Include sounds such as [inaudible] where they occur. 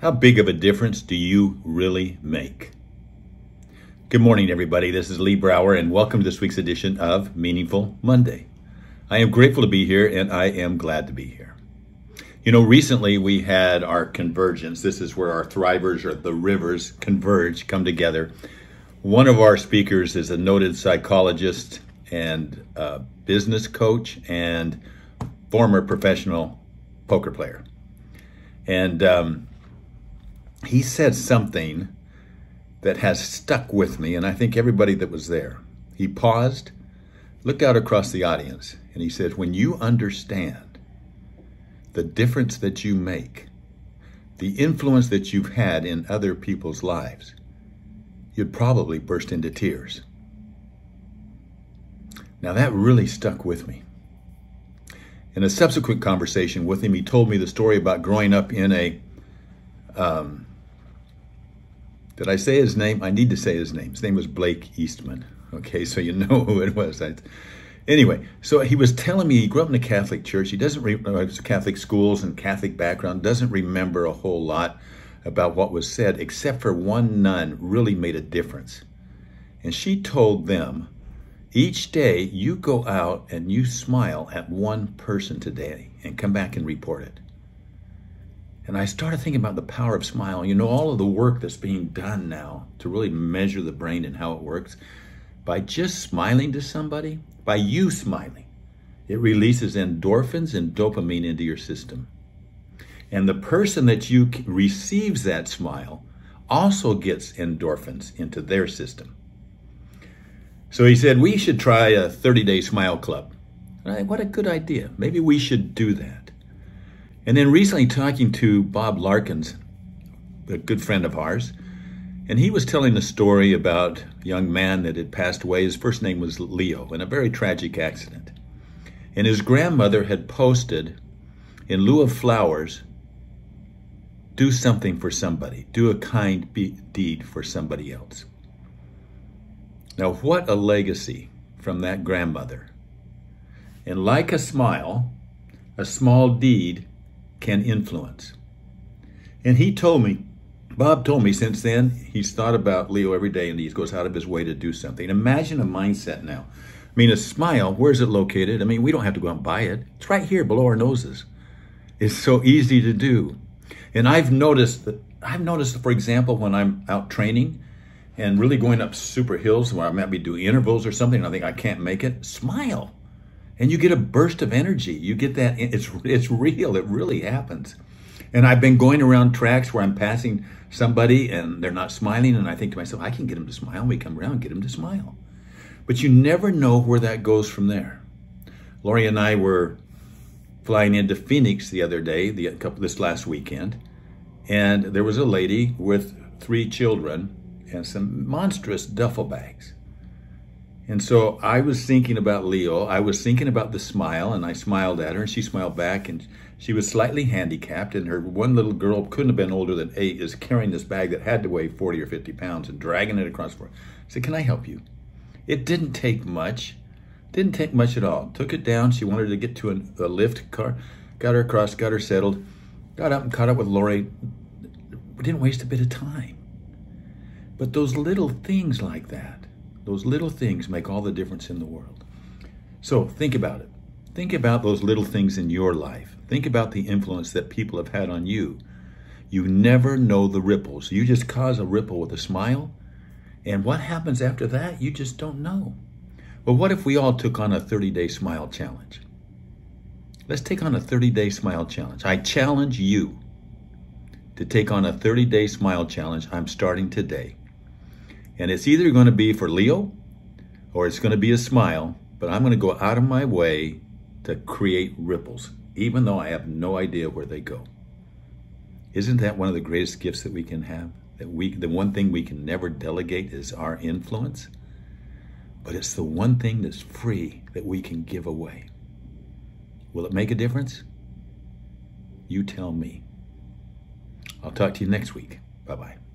How big of a difference do you really make? Good morning, everybody. This is Lee Brower, and welcome to this week's edition of Meaningful Monday. I am grateful to be here, and I am glad to be here. You know, recently we had our convergence. This is where our thrivers or the rivers converge, come together. One of our speakers is a noted psychologist and business coach and former professional poker player. And um, he said something that has stuck with me, and I think everybody that was there. He paused, looked out across the audience, and he said, When you understand the difference that you make, the influence that you've had in other people's lives, you'd probably burst into tears. Now, that really stuck with me. In a subsequent conversation with him, he told me the story about growing up in a um, did I say his name? I need to say his name. His name was Blake Eastman. Okay, so you [laughs] know who it was. I, anyway, so he was telling me he grew up in a Catholic church. He doesn't uh, Catholic schools and Catholic background. Doesn't remember a whole lot about what was said, except for one nun really made a difference, and she told them, each day you go out and you smile at one person today, and come back and report it. And I started thinking about the power of smile. You know, all of the work that's being done now to really measure the brain and how it works by just smiling to somebody, by you smiling, it releases endorphins and dopamine into your system. And the person that you receives that smile also gets endorphins into their system. So he said, We should try a 30 day smile club. what a good idea. Maybe we should do that. And then recently talking to Bob Larkins, a good friend of ours, and he was telling a story about a young man that had passed away. His first name was Leo in a very tragic accident. And his grandmother had posted, in lieu of flowers, do something for somebody, do a kind deed for somebody else. Now, what a legacy from that grandmother. And like a smile, a small deed can influence. And he told me, Bob told me since then, he's thought about Leo every day and he goes out of his way to do something. Imagine a mindset now. I mean, a smile, where's it located? I mean, we don't have to go out and buy it. It's right here below our noses. It's so easy to do. And I've noticed that, I've noticed, for example, when I'm out training and really going up super hills where I might be doing intervals or something, and I think I can't make it, smile and you get a burst of energy. You get that it's it's real. It really happens. And I've been going around tracks where I'm passing somebody and they're not smiling, and I think to myself, I can get them to smile. We come around get them to smile. But you never know where that goes from there. Lori and I were flying into Phoenix the other day, the couple this last weekend, and there was a lady with three children and some monstrous duffel bags. And so I was thinking about Leo. I was thinking about the smile, and I smiled at her, and she smiled back. And she was slightly handicapped, and her one little girl couldn't have been older than eight, is carrying this bag that had to weigh 40 or 50 pounds and dragging it across the floor. I said, Can I help you? It didn't take much. Didn't take much at all. Took it down. She wanted to get to a, a lift car, got her across, got her settled, got up and caught up with Lori. We didn't waste a bit of time. But those little things like that, those little things make all the difference in the world. So think about it. Think about those little things in your life. Think about the influence that people have had on you. You never know the ripples. You just cause a ripple with a smile, and what happens after that, you just don't know. But what if we all took on a 30 day smile challenge? Let's take on a 30 day smile challenge. I challenge you to take on a 30 day smile challenge. I'm starting today. And it's either going to be for Leo or it's going to be a smile, but I'm going to go out of my way to create ripples, even though I have no idea where they go. Isn't that one of the greatest gifts that we can have? That we the one thing we can never delegate is our influence. But it's the one thing that's free that we can give away. Will it make a difference? You tell me. I'll talk to you next week. Bye bye.